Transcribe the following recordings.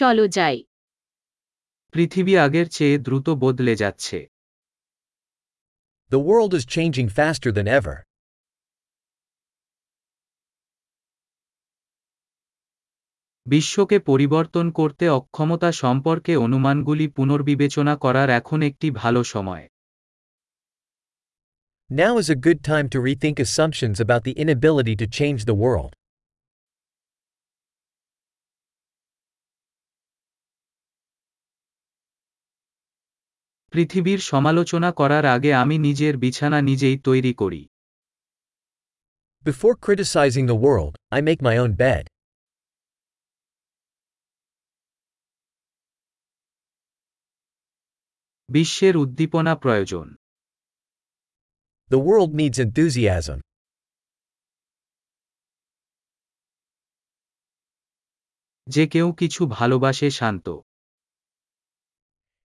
চলো যাই পৃথিবী আগের চেয়ে দ্রুত বদলে যাচ্ছে The world is changing faster than ever. বিশ্বকে পরিবর্তন করতে অক্ষমতা সম্পর্কে অনুমানগুলি পুনর্বিবেচনা করার এখন একটি ভালো সময় Now is a good time to rethink assumptions about the inability to change the world. পৃথিবীর সমালোচনা করার আগে আমি নিজের বিছানা নিজেই তৈরি করি। Before criticising the world I make my own bed বিশ্বের উদ্দীপনা প্রয়োজন। দ্য ওয়ার্ল্ড নিডস এনথুজিয়াজম যে কেউ কিছু ভালোবাসে শান্ত।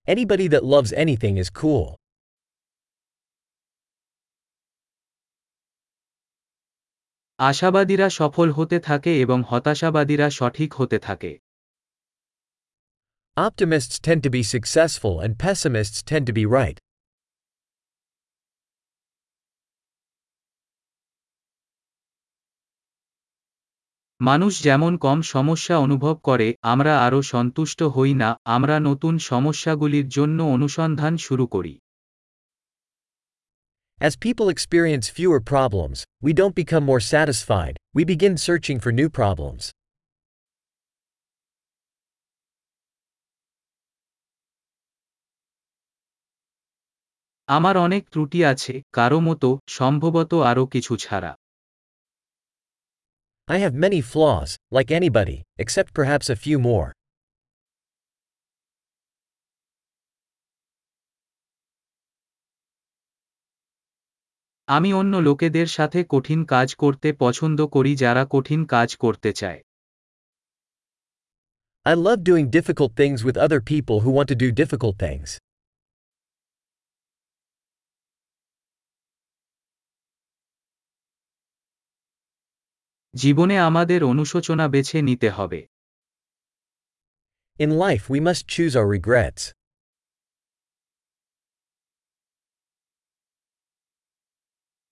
Anybody that loves anything is cool. আশাবাদীরা সফল হতে থাকে এবং হতাশাবাদীরা সঠিক হতে থাকে Optimists tend to be successful and pessimists tend to be right. মানুষ যেমন কম সমস্যা অনুভব করে আমরা আরও সন্তুষ্ট হই না আমরা নতুন সমস্যাগুলির জন্য অনুসন্ধান শুরু করি As people experience fewer problems, we don't become more satisfied, we begin searching for new problems. আমার অনেক ত্রুটি আছে কারও মতো সম্ভবত আরও কিছু ছাড়া I have many flaws, like anybody, except perhaps a few more. আমি অন্য লোকেদের সাথে কঠিন কাজ করতে পছন্দ করি যারা কঠিন কাজ করতে চায় I love doing difficult things with other people who want to do difficult things. জীবনে আমাদের অনুশোচনা বেছে নিতে হবে In life, we must choose our regrets.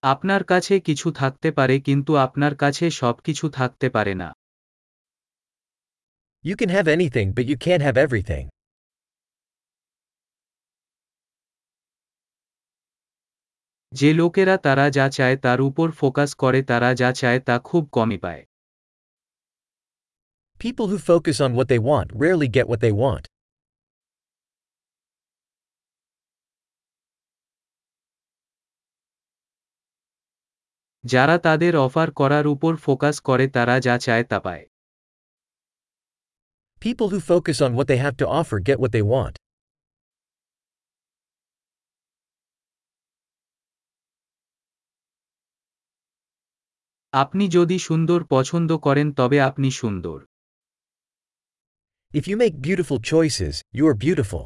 আপনার কাছে কিছু থাকতে পারে কিন্তু আপনার কাছে সবকিছু থাকতে পারে না You can have anything, but you can't have everything. যে লোকেরা তারা যা চায় তার উপর ফোকাস করে তারা যা চায় তা খুব কমই পায় People who focus on what they want rarely get what they want. যারা তাদের অফার করার উপর ফোকাস করে তারা যা চায় তা পায় People who focus on what they have to offer get what they want. আপনি যদি সুন্দর পছন্দ করেন তবে আপনি সুন্দর If you make beautiful choices, you are beautiful.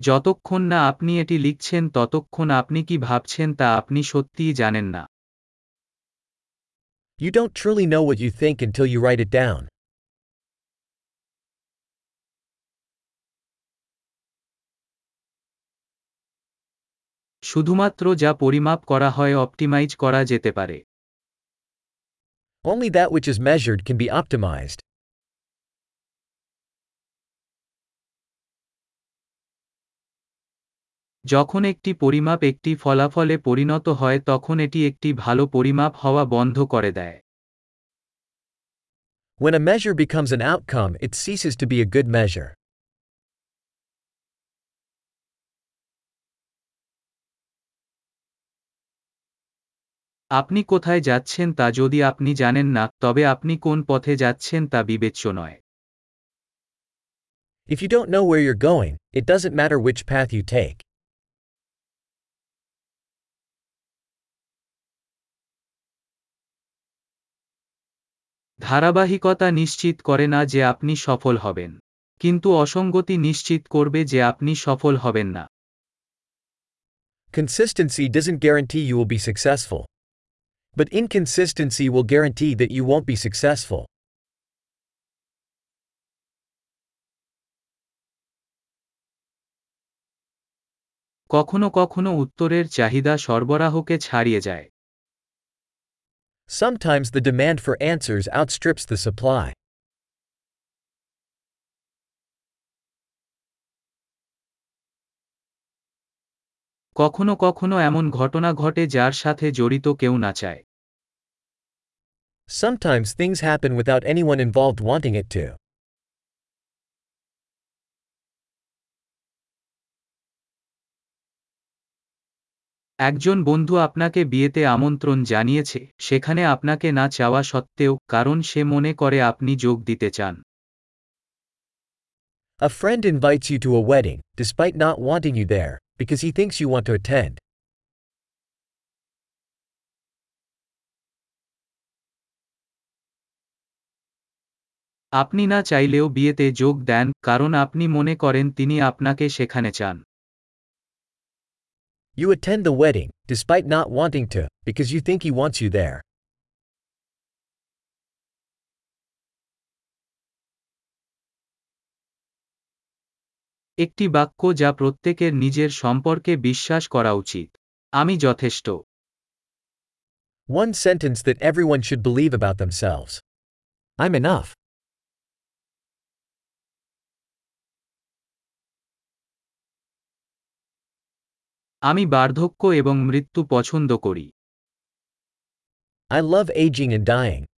যতক্ষণ না আপনি এটি লিখছেন ততক্ষণ আপনি কি ভাবছেন তা আপনি সত্যিই জানেন না You don't truly know what you think until you write it down. শুধুমাত্র যা পরিমাপ করা হয় অপটিমাইজ করা যেতে পারে Only that which is measured can be optimized. যখন একটি পরিমাপ একটি ফলাফলে পরিণত হয় তখন এটি একটি ভালো পরিমাপ হওয়া বন্ধ করে দেয় When a measure becomes an outcome, it ceases to be a good measure. আপনি কোথায় যাচ্ছেন তা যদি আপনি জানেন না তবে আপনি কোন পথে যাচ্ছেন তা বিবেচ্য নয় If you don't know where you're going, it doesn't matter which path you take. ধারাবাহিকতা নিশ্চিত করে না যে আপনি সফল হবেন কিন্তু অসঙ্গতি নিশ্চিত করবে যে আপনি সফল হবেন না Consistency doesn't guarantee you will be successful. But inconsistency will guarantee that you won't be successful. কখনো কখনো উত্তরের চাহিদা সরবরাহকে ছাড়িয়ে যায় Sometimes the demand for answers outstrips the supply. কখনো কখনো এমন ঘটনা ঘটে যার সাথে জড়িত কেউ না চায় Sometimes things happen without anyone involved wanting it to. একজন বন্ধু আপনাকে বিয়েতে আমন্ত্রণ জানিয়েছে সেখানে আপনাকে না চাওয়া সত্ত্বেও কারণ সে মনে করে আপনি যোগ দিতে চান A friend invites you to a wedding, despite not wanting you there, because he thinks you want to attend. আপনি না চাইলেও বিয়েতে যোগ দেন কারণ আপনি মনে করেন তিনি আপনাকে সেখানে চান You attend the wedding, despite not wanting to, because you think he wants you there. একটি বাক্য যা প্রত্যেকের নিজের সম্পর্কে বিশ্বাস করা উচিত আমি যথেষ্ট One sentence that everyone should believe about themselves. I'm enough. আমি বার্ধক্য এবং মৃত্যু পছন্দ করি I love aging and dying.